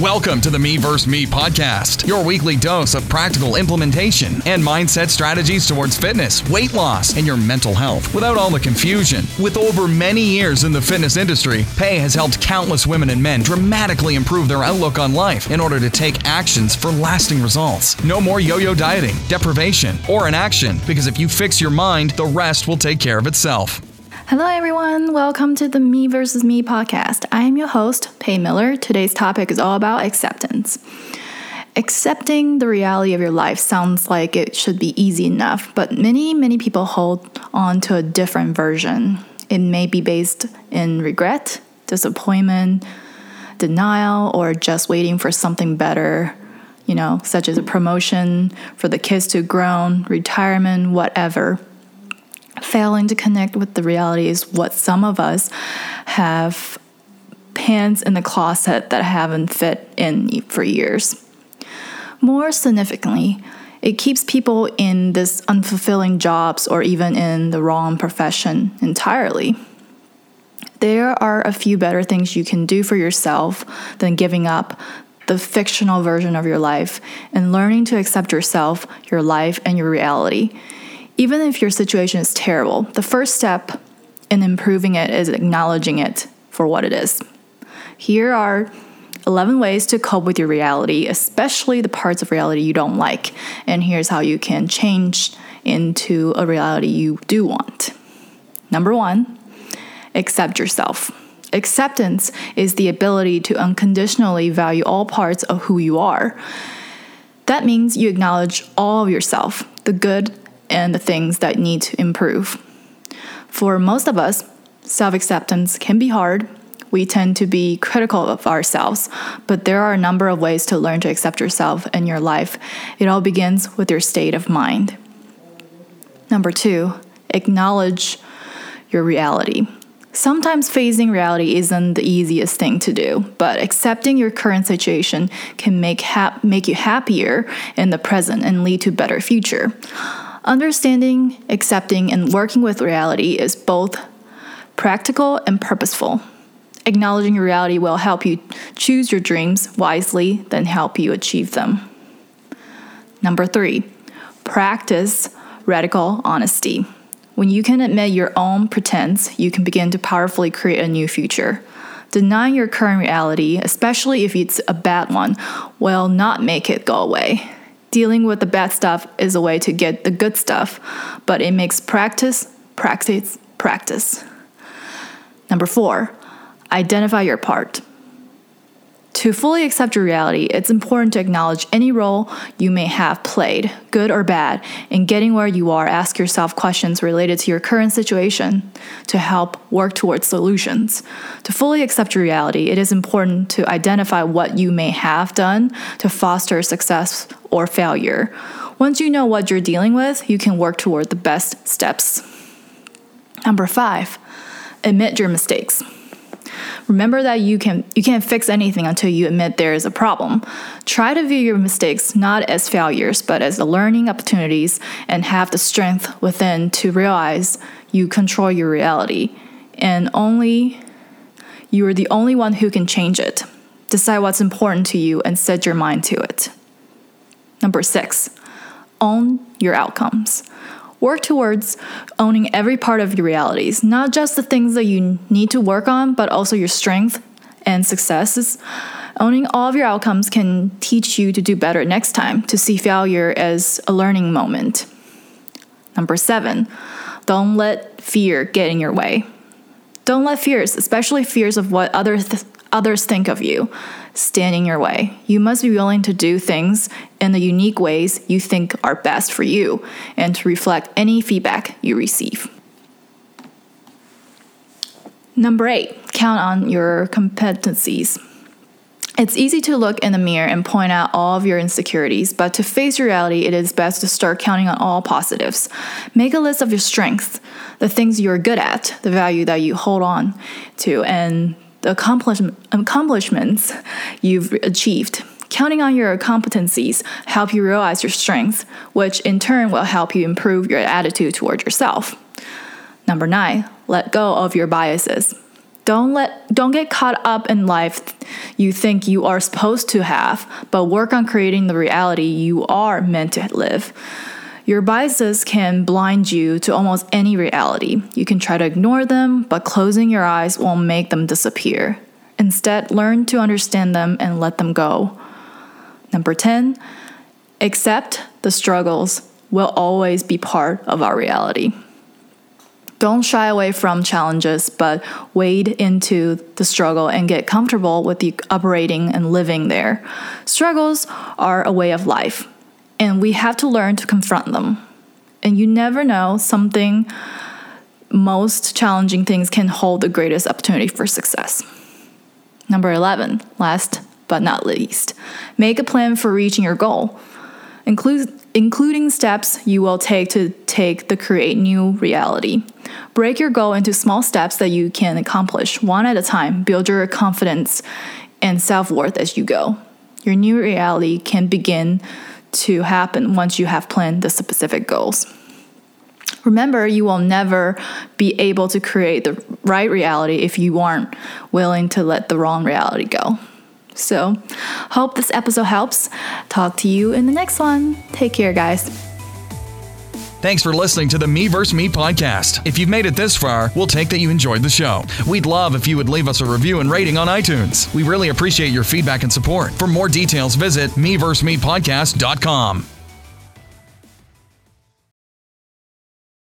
Welcome to the Me vs. Me podcast, your weekly dose of practical implementation and mindset strategies towards fitness, weight loss, and your mental health without all the confusion. With over many years in the fitness industry, Pei has helped countless women and men dramatically improve their outlook on life in order to take actions for lasting results. No more yo yo dieting, deprivation, or inaction, because if you fix your mind, the rest will take care of itself. Hello, everyone. Welcome to the Me versus Me podcast. I am your host, Pei Miller. Today's topic is all about acceptance. Accepting the reality of your life sounds like it should be easy enough, but many, many people hold on to a different version. It may be based in regret, disappointment, denial, or just waiting for something better, you know, such as a promotion, for the kids to grow, retirement, whatever failing to connect with the reality is what some of us have pants in the closet that haven't fit in for years. More significantly, it keeps people in this unfulfilling jobs or even in the wrong profession entirely. There are a few better things you can do for yourself than giving up the fictional version of your life and learning to accept yourself, your life, and your reality even if your situation is terrible, the first step in improving it is acknowledging it for what it is. Here are 11 ways to cope with your reality, especially the parts of reality you don't like. And here's how you can change into a reality you do want. Number one, accept yourself. Acceptance is the ability to unconditionally value all parts of who you are. That means you acknowledge all of yourself, the good and the things that need to improve. For most of us, self acceptance can be hard. We tend to be critical of ourselves, but there are a number of ways to learn to accept yourself and your life. It all begins with your state of mind. Number two, acknowledge your reality. Sometimes facing reality isn't the easiest thing to do, but accepting your current situation can make, ha- make you happier in the present and lead to a better future. Understanding, accepting, and working with reality is both practical and purposeful. Acknowledging reality will help you choose your dreams wisely, then help you achieve them. Number three, practice radical honesty. When you can admit your own pretense, you can begin to powerfully create a new future. Denying your current reality, especially if it's a bad one, will not make it go away. Dealing with the bad stuff is a way to get the good stuff, but it makes practice, practice, practice. Number four, identify your part. To fully accept your reality, it's important to acknowledge any role you may have played, good or bad, in getting where you are. Ask yourself questions related to your current situation to help work towards solutions. To fully accept your reality, it is important to identify what you may have done to foster success or failure. Once you know what you're dealing with, you can work toward the best steps. Number five, admit your mistakes. Remember that you can you can't fix anything until you admit there is a problem. Try to view your mistakes not as failures, but as learning opportunities and have the strength within to realize you control your reality and only you are the only one who can change it. Decide what's important to you and set your mind to it. Number 6. Own your outcomes. Work towards owning every part of your realities, not just the things that you need to work on, but also your strength and successes. Owning all of your outcomes can teach you to do better next time, to see failure as a learning moment. Number seven, don't let fear get in your way. Don't let fears, especially fears of what others, th- others think of you, stand in your way. You must be willing to do things in the unique ways you think are best for you and to reflect any feedback you receive. Number eight, count on your competencies. It's easy to look in the mirror and point out all of your insecurities, but to face reality, it is best to start counting on all positives. Make a list of your strengths, the things you're good at, the value that you hold on to, and the accomplishments you've achieved. Counting on your competencies help you realize your strengths, which in turn will help you improve your attitude toward yourself. Number nine, let go of your biases. Don't let don't get caught up in life you think you are supposed to have, but work on creating the reality you are meant to live. Your biases can blind you to almost any reality. You can try to ignore them, but closing your eyes won't make them disappear. Instead, learn to understand them and let them go. Number 10, accept the struggles will always be part of our reality. Don't shy away from challenges, but wade into the struggle and get comfortable with the operating and living there. Struggles are a way of life, and we have to learn to confront them. And you never know, something most challenging things can hold the greatest opportunity for success. Number 11, last but not least, make a plan for reaching your goal. Include, including steps you will take to take the create new reality. Break your goal into small steps that you can accomplish one at a time. Build your confidence and self worth as you go. Your new reality can begin to happen once you have planned the specific goals. Remember, you will never be able to create the right reality if you aren't willing to let the wrong reality go. So, hope this episode helps. Talk to you in the next one. Take care, guys. Thanks for listening to the Me vs. Me podcast. If you've made it this far, we'll take that you enjoyed the show. We'd love if you would leave us a review and rating on iTunes. We really appreciate your feedback and support. For more details, visit meversusmepodcast.com.